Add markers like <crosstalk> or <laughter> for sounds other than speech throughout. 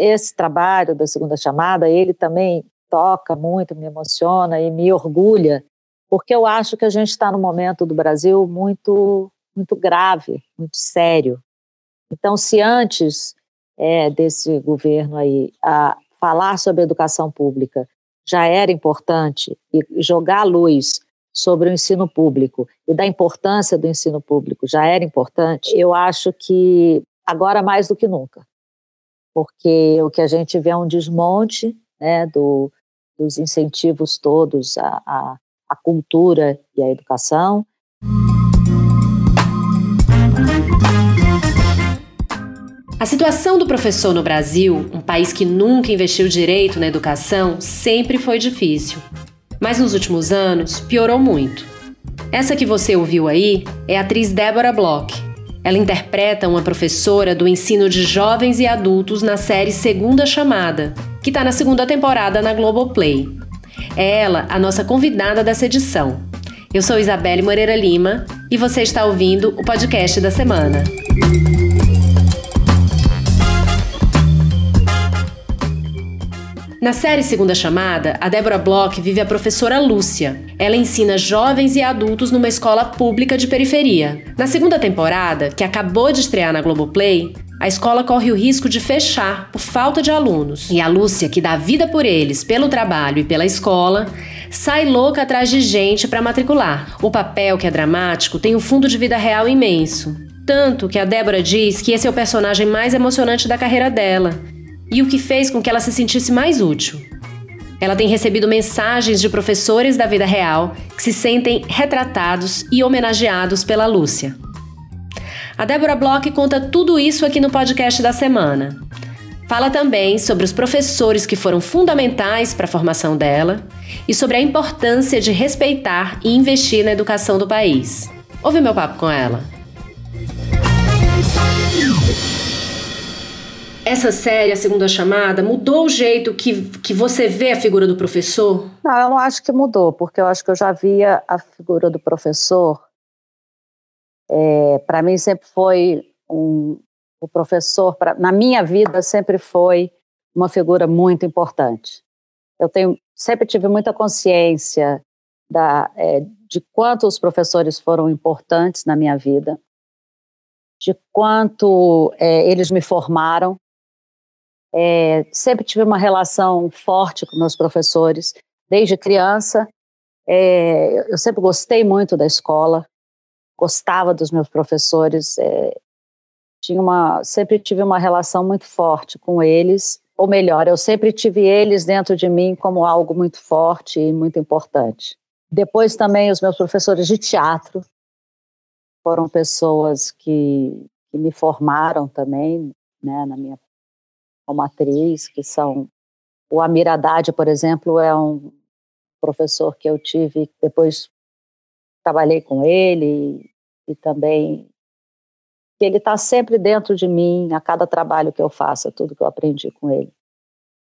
esse trabalho da segunda chamada, ele também toca muito, me emociona e me orgulha, porque eu acho que a gente está num momento do Brasil muito, muito grave, muito sério. Então, se antes é, desse governo aí falar sobre educação pública já era importante e jogar luz sobre o ensino público e da importância do ensino público já era importante, eu acho que agora mais do que nunca. Porque o que a gente vê é um desmonte né, do, dos incentivos todos à, à, à cultura e à educação. A situação do professor no Brasil, um país que nunca investiu direito na educação, sempre foi difícil. Mas nos últimos anos, piorou muito. Essa que você ouviu aí é a atriz Débora Bloch. Ela interpreta uma professora do ensino de jovens e adultos na série Segunda Chamada, que está na segunda temporada na Globoplay. É ela a nossa convidada dessa edição. Eu sou Isabelle Moreira Lima e você está ouvindo o podcast da semana. Na série Segunda Chamada, a Débora Bloch vive a professora Lúcia. Ela ensina jovens e adultos numa escola pública de periferia. Na segunda temporada, que acabou de estrear na Globoplay, a escola corre o risco de fechar por falta de alunos. E a Lúcia, que dá vida por eles, pelo trabalho e pela escola, sai louca atrás de gente para matricular. O papel, que é dramático, tem um fundo de vida real imenso. Tanto que a Débora diz que esse é o personagem mais emocionante da carreira dela e o que fez com que ela se sentisse mais útil. Ela tem recebido mensagens de professores da vida real que se sentem retratados e homenageados pela Lúcia. A Débora Bloch conta tudo isso aqui no podcast da semana. Fala também sobre os professores que foram fundamentais para a formação dela e sobre a importância de respeitar e investir na educação do país. Ouve meu papo com ela. Essa série, a segunda chamada, mudou o jeito que, que você vê a figura do professor? Não, eu não acho que mudou, porque eu acho que eu já via a figura do professor. É, para mim sempre foi um, o professor, pra, na minha vida sempre foi uma figura muito importante. Eu tenho, sempre tive muita consciência da, é, de quanto os professores foram importantes na minha vida, de quanto é, eles me formaram, é, sempre tive uma relação forte com meus professores, desde criança. É, eu sempre gostei muito da escola, gostava dos meus professores, é, tinha uma, sempre tive uma relação muito forte com eles, ou melhor, eu sempre tive eles dentro de mim como algo muito forte e muito importante. Depois também os meus professores de teatro foram pessoas que, que me formaram também, né, na minha como atriz, que são o Amir Haddad, por exemplo, é um professor que eu tive, depois trabalhei com ele e, também que ele está sempre dentro de mim a cada trabalho que eu faço, tudo que eu aprendi com ele.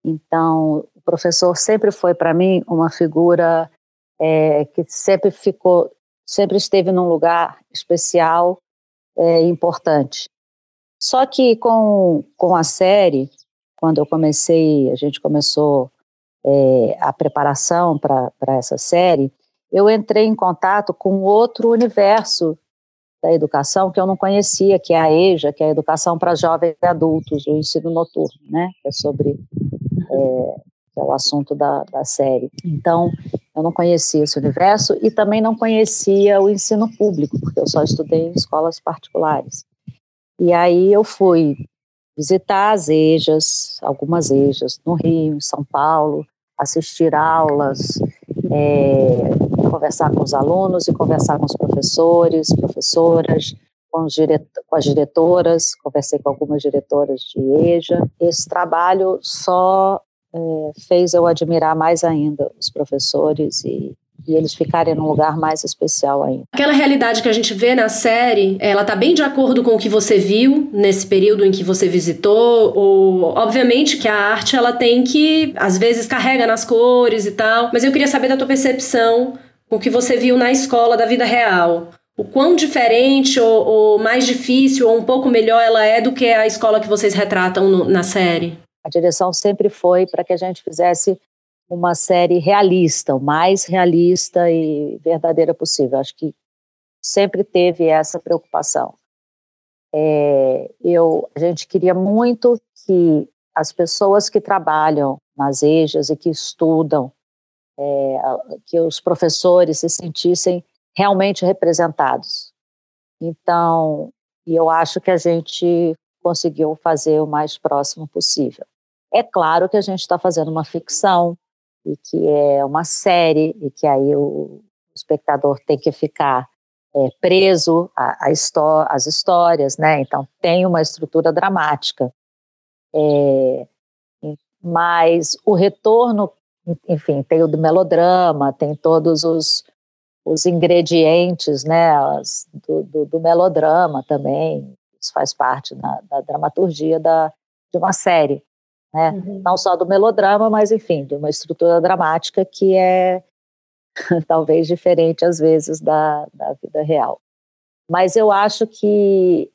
Então, o professor sempre foi para mim uma figura é, que sempre ficou, sempre esteve num lugar especial, é, importante. Só que com, com a série, quando eu comecei, a gente começou é, a preparação para essa série, eu entrei em contato com outro universo da educação que eu não conhecia, que é a EJA, que é a Educação para Jovens e Adultos, o ensino noturno, né? Que é sobre é, que é o assunto da, da série. Então, eu não conhecia esse universo e também não conhecia o ensino público, porque eu só estudei em escolas particulares. E aí eu fui visitar as EJAs, algumas EJAs no Rio, em São Paulo, assistir aulas, é, conversar com os alunos e conversar com os professores, professoras, com, com, as diretoras, conversei com algumas diretoras de EJA. Esse trabalho só é, fez eu admirar mais ainda os professores e e eles ficarem num lugar mais especial ainda. Aquela realidade que a gente vê na série, ela tá bem de acordo com o que você viu nesse período em que você visitou, ou obviamente que a arte ela tem que às vezes carrega nas cores e tal, mas eu queria saber da tua percepção com o que você viu na escola da vida real. O quão diferente ou, ou mais difícil ou um pouco melhor ela é do que a escola que vocês retratam no, na série? a direção sempre foi para que a gente fizesse uma série realista, o mais realista e verdadeira possível. Acho que sempre teve essa preocupação. É, eu, a gente queria muito que as pessoas que trabalham nas EJAs e que estudam, é, que os professores se sentissem realmente representados. Então, eu acho que a gente conseguiu fazer o mais próximo possível. É claro que a gente está fazendo uma ficção e que é uma série e que aí o espectador tem que ficar é, preso às histórias, né? Então tem uma estrutura dramática, é, mas o retorno, enfim, tem o do melodrama, tem todos os, os ingredientes, né? As, do, do, do, melodrama também, isso faz parte da, da dramaturgia da, de uma série, né? Uhum. Não só do melodrama, mas enfim, de uma estrutura dramática que é <laughs> talvez diferente às vezes da, da vida real. Mas eu acho que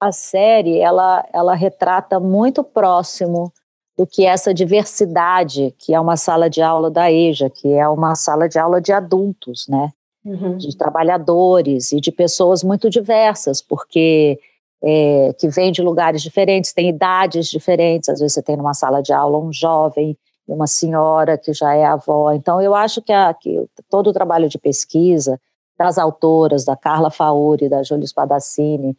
a série ela, ela retrata muito próximo do que essa diversidade, que é uma sala de aula da EJA, que é uma sala de aula de adultos, né? Uhum. De trabalhadores e de pessoas muito diversas, porque é, que vêm de lugares diferentes, têm idades diferentes. Às vezes você tem numa sala de aula um jovem uma senhora que já é avó. Então, eu acho que, a, que todo o trabalho de pesquisa das autoras, da Carla Fauri, da Júlia Spadassini,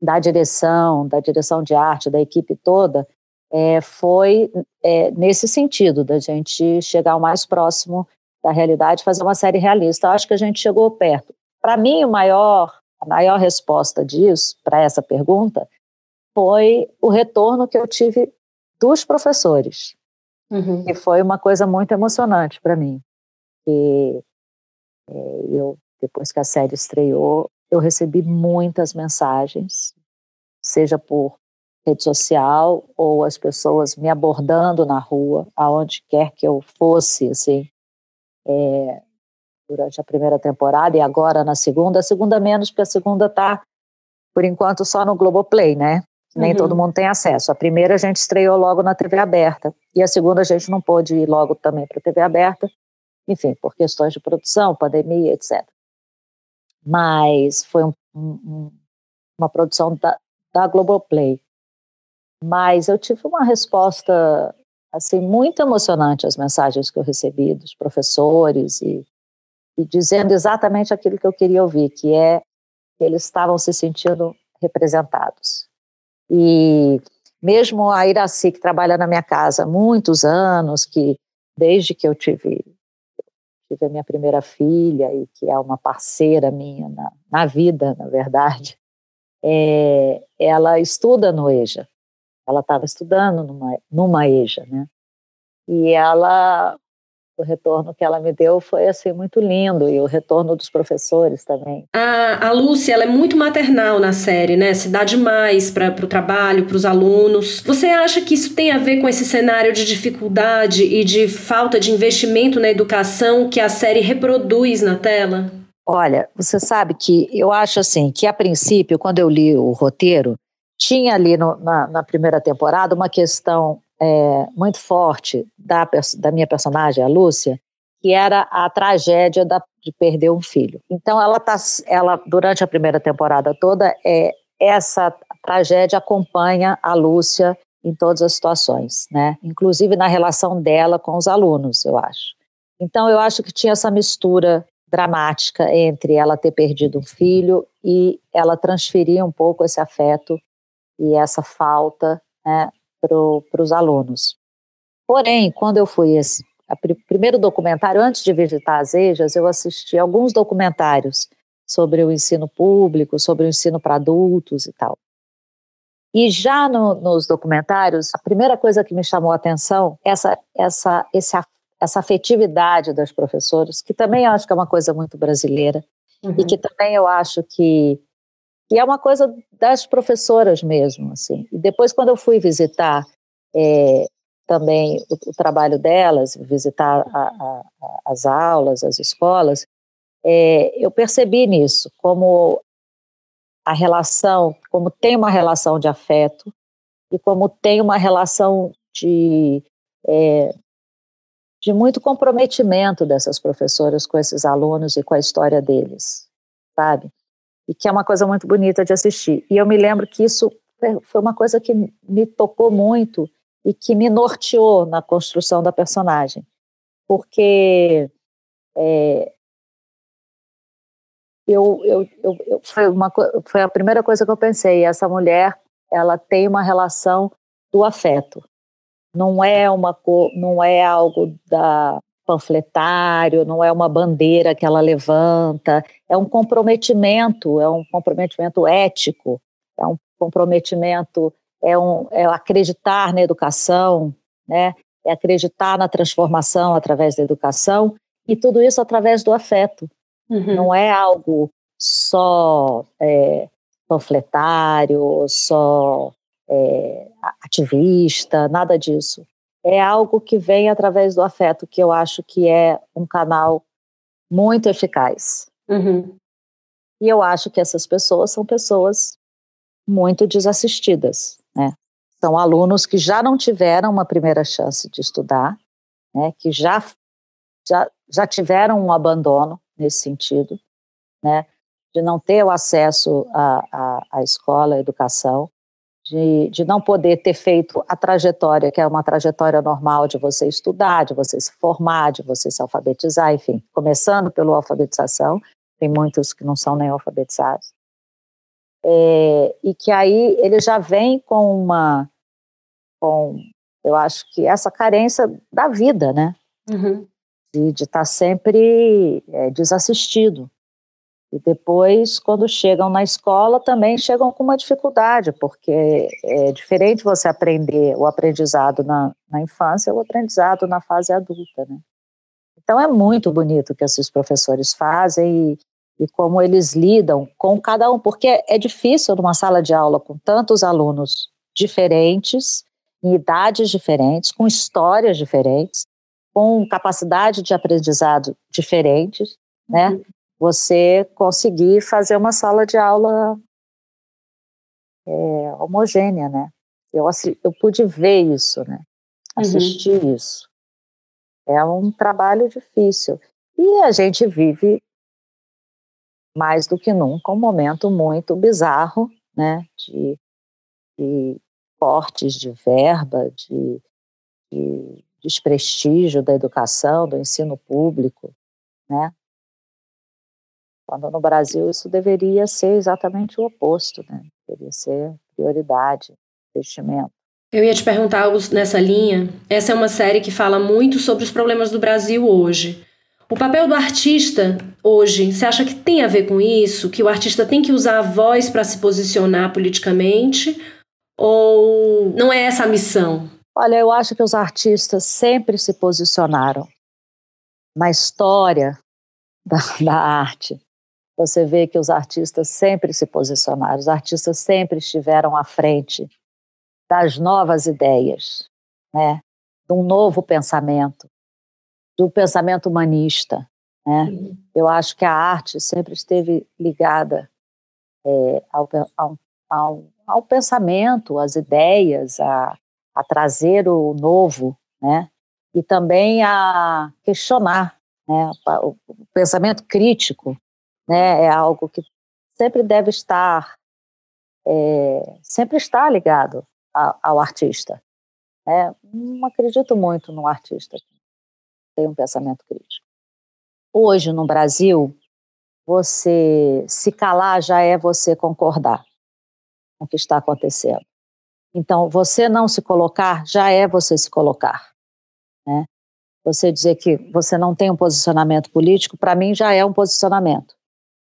da direção, da direção de arte, da equipe toda, é, foi é, nesse sentido, da gente chegar o mais próximo da realidade, fazer uma série realista. Eu acho que a gente chegou perto. Para mim, o maior, a maior resposta disso, para essa pergunta, foi o retorno que eu tive dos professores. Uhum. E foi uma coisa muito emocionante para mim. E é, eu, depois que a série estreou, eu recebi muitas mensagens, seja por rede social ou as pessoas me abordando na rua, aonde quer que eu fosse, assim, é, durante a primeira temporada e agora na segunda. A segunda menos, porque a segunda está, por enquanto, só no Globoplay, né? nem uhum. todo mundo tem acesso. A primeira a gente estreou logo na TV aberta e a segunda a gente não pôde ir logo também para a TV aberta, enfim, por questões de produção, pandemia, etc. Mas foi um, um, uma produção da, da Globoplay. Mas eu tive uma resposta assim muito emocionante às mensagens que eu recebi dos professores e, e dizendo exatamente aquilo que eu queria ouvir, que é que eles estavam se sentindo representados e mesmo a Iraci, que trabalha na minha casa há muitos anos, que desde que eu tive, tive a minha primeira filha e que é uma parceira minha na, na vida, na verdade, é, ela estuda no EJA. Ela estava estudando numa, numa EJA, né? E ela o retorno que ela me deu foi assim muito lindo e o retorno dos professores também. A, a Lúcia ela é muito maternal na série, né? Se dá demais para o trabalho, para os alunos. Você acha que isso tem a ver com esse cenário de dificuldade e de falta de investimento na educação que a série reproduz na tela? Olha, você sabe que eu acho assim que a princípio, quando eu li o roteiro, tinha ali no, na, na primeira temporada uma questão é, muito forte da, da minha personagem, a Lúcia, que era a tragédia da, de perder um filho. Então, ela tá, ela durante a primeira temporada toda, é, essa tragédia acompanha a Lúcia em todas as situações, né? Inclusive na relação dela com os alunos, eu acho. Então, eu acho que tinha essa mistura dramática entre ela ter perdido um filho e ela transferir um pouco esse afeto e essa falta né, para os alunos. Porém, quando eu fui esse pr primeiro documentário, antes de visitar as EJAs, eu assisti alguns documentários sobre o ensino público, sobre o ensino para adultos e tal. E já no, nos documentários, a primeira coisa que me chamou a atenção é essa, essa, esse, essa afetividade das professoras, que também eu acho que é uma coisa muito brasileira, uhum. e que também eu acho que e é uma coisa das professoras mesmo, assim. E depois, quando eu fui visitar é, também o, o, trabalho delas, visitar a, a, as aulas, as escolas, é, eu percebi nisso, como a relação, como tem uma relação de afeto e como tem uma relação de, é, de muito comprometimento dessas professoras com esses alunos e com a história deles, sabe? E que é uma coisa muito bonita de assistir. E eu me lembro que isso foi uma coisa que me tocou muito e que me norteou na construção da personagem, porque é, eu, eu, eu, eu, foi, uma, foi a primeira coisa que eu pensei. Essa mulher, ela tem uma relação do afeto. Não é uma não é algo da panfletário, não é uma bandeira que ela levanta, é um comprometimento, é um comprometimento ético, é um comprometimento, é, um, é acreditar na educação, né? é acreditar na transformação através da educação, e tudo isso através do afeto. Uhum. Não é algo só é, panfletário, só é, ativista, nada disso. É algo que vem através do afeto, que eu acho que é um canal muito eficaz. Uhum. E eu acho que essas pessoas são pessoas muito desassistidas, né? São alunos que já não tiveram uma primeira chance de estudar, né? Que já já, já tiveram um abandono nesse sentido, né? De não ter o acesso à, à, à escola, à educação, de, de não poder ter feito a trajetória, que é uma trajetória normal de você estudar, de você se formar, de você se alfabetizar, enfim, começando pela alfabetização, tem muitos que não são nem alfabetizados, é, e que aí ele já vem com uma, com, eu acho que essa carência da vida, né? Uhum de estar tá sempre é, desassistido. E depois, quando chegam na escola, também chegam com uma dificuldade, porque é diferente você aprender o aprendizado na, na infância ou o aprendizado na fase adulta, né? Então é muito bonito o que esses professores fazem e, e como eles lidam com cada um, porque é difícil numa sala de aula com tantos alunos diferentes, em idades diferentes, com histórias diferentes, com capacidade de aprendizado diferentes, né? Uhum. Você conseguir fazer uma sala de aula é, homogênea, né? Eu, eu pude ver isso, né? Uhum. Assistir uhum. isso. É um trabalho difícil. E a gente vive mais do que nunca um momento muito bizarro, né? De, de cortes de verba, de, de desprestígio da educação, do ensino público, né? Quando no Brasil isso deveria ser exatamente o oposto, né? Deveria ser prioridade, investimento. Eu ia te perguntar algo nessa linha. Essa é uma série que fala muito sobre os problemas do Brasil hoje. O papel do artista hoje, você acha que tem a ver com isso? Que o artista tem que usar a voz para se posicionar politicamente? Ou não é essa a missão? Olha, eu acho que os artistas sempre se posicionaram na história da, da arte. Você vê que os artistas sempre se posicionaram, os artistas sempre estiveram à frente das novas ideias, né? de um novo pensamento, do pensamento humanista. Né? Uhum. Eu acho que a arte sempre esteve ligada é, ao, ao, ao, ao pensamento, às ideias, a, a trazer o novo, né? E também a questionar, né? O pensamento crítico, né? É algo que sempre deve estar, é, sempre está ligado ao, ao artista. Né? Não acredito muito no artista que tem um pensamento crítico. Hoje no Brasil, você se calar já é você concordar com o que está acontecendo. Então, você não se colocar já é você se colocar. Né? Você dizer que você não tem um posicionamento político, para mim já é um posicionamento.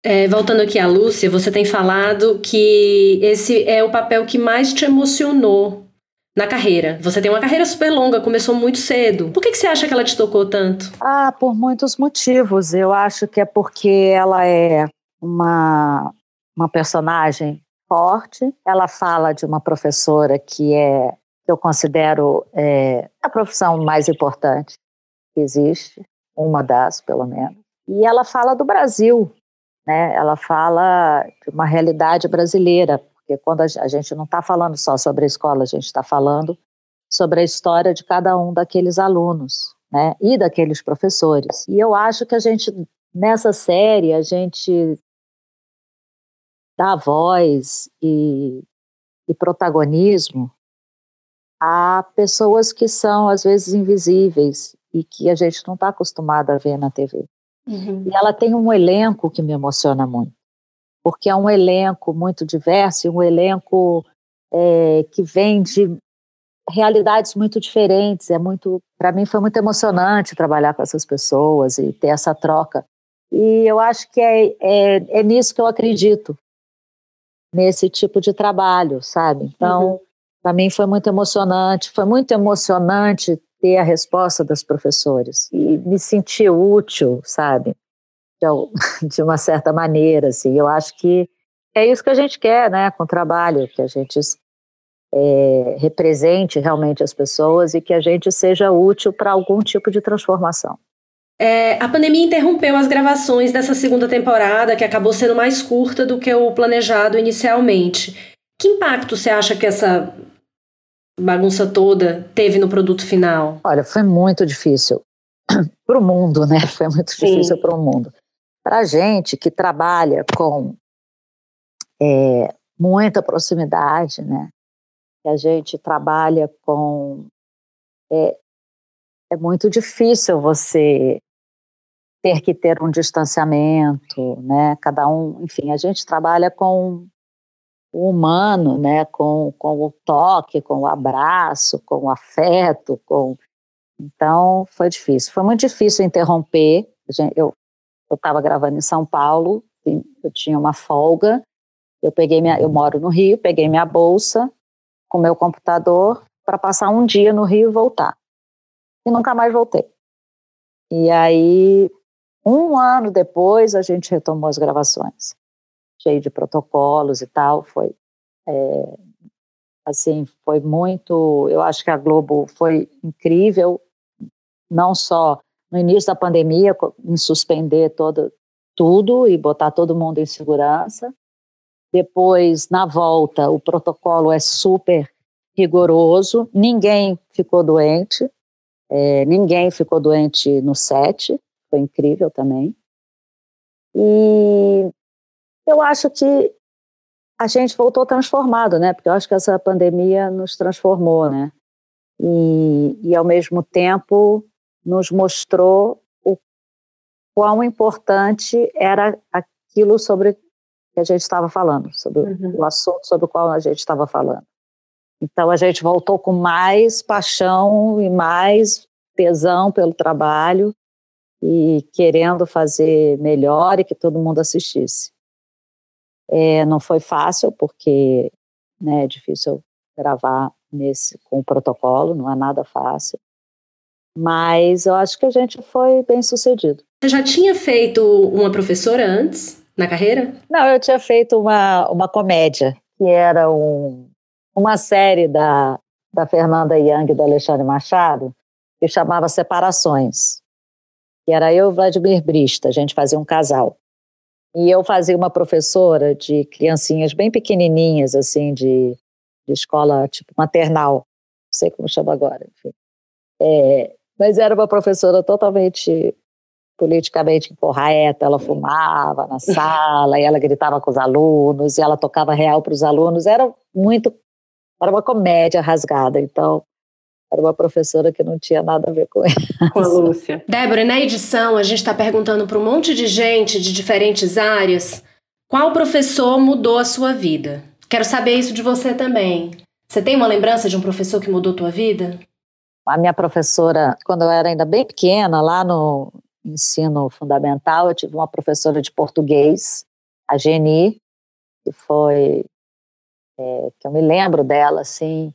É, voltando aqui à Lúcia, você tem falado que esse é o papel que mais te emocionou na carreira. Você tem uma carreira super longa, começou muito cedo. Por que, que você acha que ela te tocou tanto? Ah, por muitos motivos. Eu acho que é porque ela é uma, uma personagem forte. Ela fala de uma professora que é, eu considero é, a profissão mais importante que existe, uma das, pelo menos. E ela fala do Brasil, né? Ela fala de uma realidade brasileira, porque quando a, gente não está falando só sobre a escola, a gente está falando sobre a história de cada um daqueles alunos, né, e daqueles professores. E eu acho que a gente nessa série a gente dá voz e, e protagonismo a pessoas que são às vezes invisíveis e que a gente não está acostumado a ver na TV. Uhum. E ela tem um elenco que me emociona muito, porque é um elenco muito diverso, um elenco é, que vem de realidades muito diferentes. É muito, para mim, foi muito emocionante trabalhar com essas pessoas e ter essa troca. E eu acho que é, é, é nisso que eu acredito, nesse tipo de trabalho, sabe? Então, uhum. para mim foi muito emocionante. Foi muito emocionante ter a resposta das professores e me sentir útil, sabe? <laughs> De uma certa maneira, assim. Eu acho que é isso que a gente quer, né, com o trabalho, que a gente é, represente realmente as pessoas e que a gente seja útil para algum tipo de transformação. É, a pandemia interrompeu as gravações dessa segunda temporada, que acabou sendo mais curta do que o planejado inicialmente. Que impacto você acha que essa bagunça toda teve no produto final? Olha, foi muito difícil <clears throat> para o mundo, né? <laughs> Foi muito difícil para o mundo. Para a gente que trabalha com é, muita proximidade, né? Que a gente trabalha com. É, é muito difícil você ter que ter um distanciamento, né? Cada um, enfim, a gente trabalha com o humano, né? Com, com o toque, com o abraço, com o afeto, com então foi difícil. Foi muito difícil interromper. Eu eu estava gravando em São Paulo, eu tinha uma folga. Eu peguei minha, eu moro no Rio, peguei minha bolsa com meu computador para passar um dia no Rio e voltar. E nunca mais voltei. E aí um ano depois, a gente retomou as gravações, cheio de protocolos e tal. Foi, é, assim, foi muito. Eu acho que a Globo foi incrível, não só no início da pandemia, em suspender todo, tudo e botar todo mundo em segurança. Depois, na volta, o protocolo é super rigoroso, ninguém ficou doente, é, ninguém ficou doente no set foi incrível também. E eu acho que a gente voltou transformado, né? Porque eu acho que essa pandemia nos transformou, né? E, e ao mesmo tempo nos mostrou o quão importante era aquilo sobre que a gente estava falando, sobre uhum. o assunto sobre o qual a gente estava falando. Então a gente voltou com mais paixão e mais tesão pelo trabalho e querendo fazer melhor e que todo mundo assistisse. É, não foi fácil, porque né, é difícil gravar nesse, com o protocolo, não é nada fácil. Mas eu acho que a gente foi bem sucedido. Você já tinha feito uma professora antes, na carreira? Não, eu tinha feito uma, uma comédia, que era um, uma série da, da Fernanda Young e do Alexandre Machado, que chamava Separações que era eu e Vladimir Brista, a gente fazia um casal. E eu fazia uma professora de criancinhas bem pequenininhas, assim, de, de escola tipo maternal, não sei como chama agora, enfim. É, mas era uma professora totalmente politicamente incorreta, ela fumava na sala, e ela gritava com os alunos, e ela tocava real para os alunos, era muito, era uma comédia rasgada, então era uma professora que não tinha nada a ver com ela. <laughs> Com a Lúcia. Débora, na edição a gente está perguntando para um monte de gente de diferentes áreas qual professor mudou a sua vida. Quero saber isso de você também. Você tem uma lembrança de um professor que mudou a tua vida? A minha professora, quando eu era ainda bem pequena, lá no ensino fundamental, eu tive uma professora de português, a Geni, que foi, é, que eu me lembro dela, assim,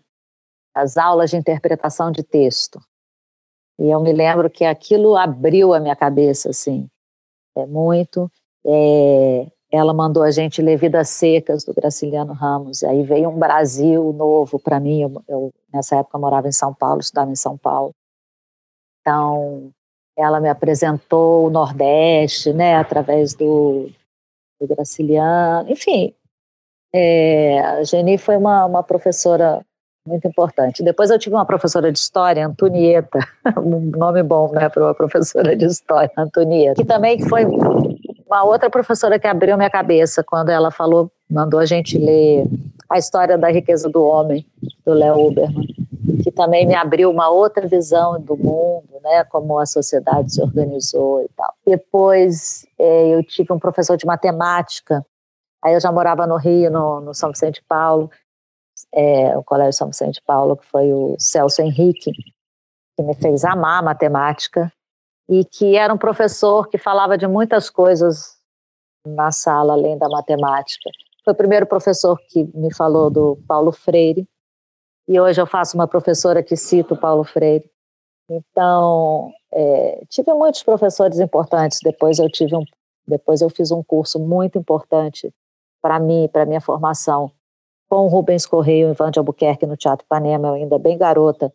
as aulas de interpretação de texto. E eu me lembro que aquilo abriu a minha cabeça, assim, é muito. É, ela mandou a gente ler Vidas Secas, do Graciliano Ramos, e aí veio um Brasil novo para mim. Eu, eu, nessa época, eu morava em São Paulo, estudava em São Paulo. Então, ela me apresentou o Nordeste, né, através do, do Graciliano. Enfim, É, a Geni foi uma, uma professora muito importante. Depois eu tive uma professora de história, Antonieta, <laughs> um nome bom, né, para uma professora de história, Antonieta, que também foi uma outra professora que abriu minha cabeça quando ela falou, mandou a gente ler a história da riqueza do homem, do Léo Uberman, que também me abriu uma outra visão do mundo, né, como a sociedade se organizou e tal. Depois é, eu tive um professor de matemática, aí eu já morava no Rio, no, no São Vicente Paulo, é, o Colégio São Vicente de Paulo, que foi o Celso Henrique, que me fez amar matemática, e que era um professor que falava de muitas coisas na sala, além da matemática. Foi o primeiro professor que me falou do Paulo Freire, e hoje eu faço uma professora que cita o Paulo Freire. Então, é, tive muitos professores importantes. Depois eu tive um, depois eu fiz um curso muito importante para mim, para minha formação, com Rubens Correia e Ivan de Albuquerque no Teatro Ipanema, eu ainda bem garota.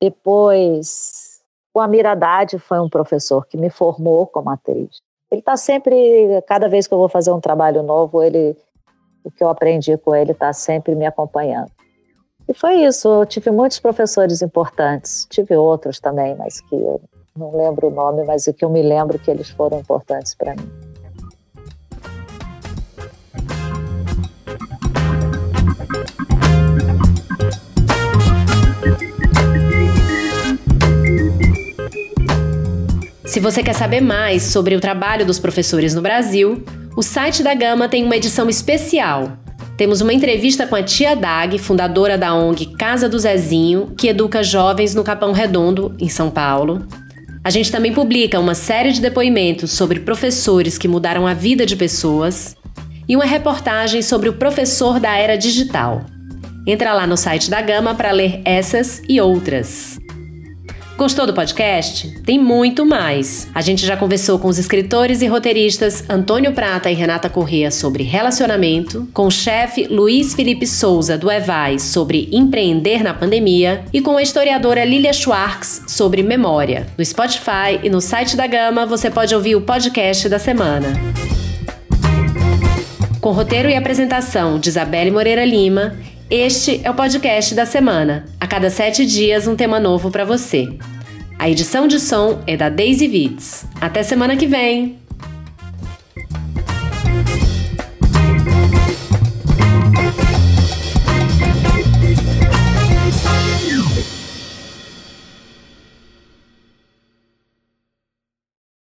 Depois, o Amir Haddad foi um professor que me formou como atriz. Ele está sempre, cada vez que eu vou fazer um trabalho novo, ele, o que eu aprendi com ele está sempre me acompanhando. E foi isso, eu tive muitos professores importantes, tive outros também, mas que eu não lembro o nome, mas o que eu me lembro que eles foram importantes para mim. Se você quer saber mais sobre o trabalho dos professores no Brasil, o site da Gama tem uma edição especial. Temos uma entrevista com a tia Dag, fundadora da ONG Casa do Zezinho, que educa jovens no Capão Redondo, em São Paulo. A gente também publica uma série de depoimentos sobre professores que mudaram a vida de pessoas e uma reportagem sobre o professor da era digital. Entra lá no site da Gama para ler essas e outras. Gostou do podcast? Tem muito mais. A gente já conversou com os escritores e roteiristas Antônio Prata e Renata Corrêa sobre relacionamento, com o chefe Luiz Felipe Souza do Evais sobre empreender na pandemia e com a historiadora Lilia Schwartz sobre memória. No Spotify e no site da Gama você pode ouvir o podcast da semana. Com roteiro e apresentação de Isabelle Moreira Lima este é o podcast da semana. A cada sete dias, um tema novo para você. A edição de som é da Daisy Vitz. Até semana que vem!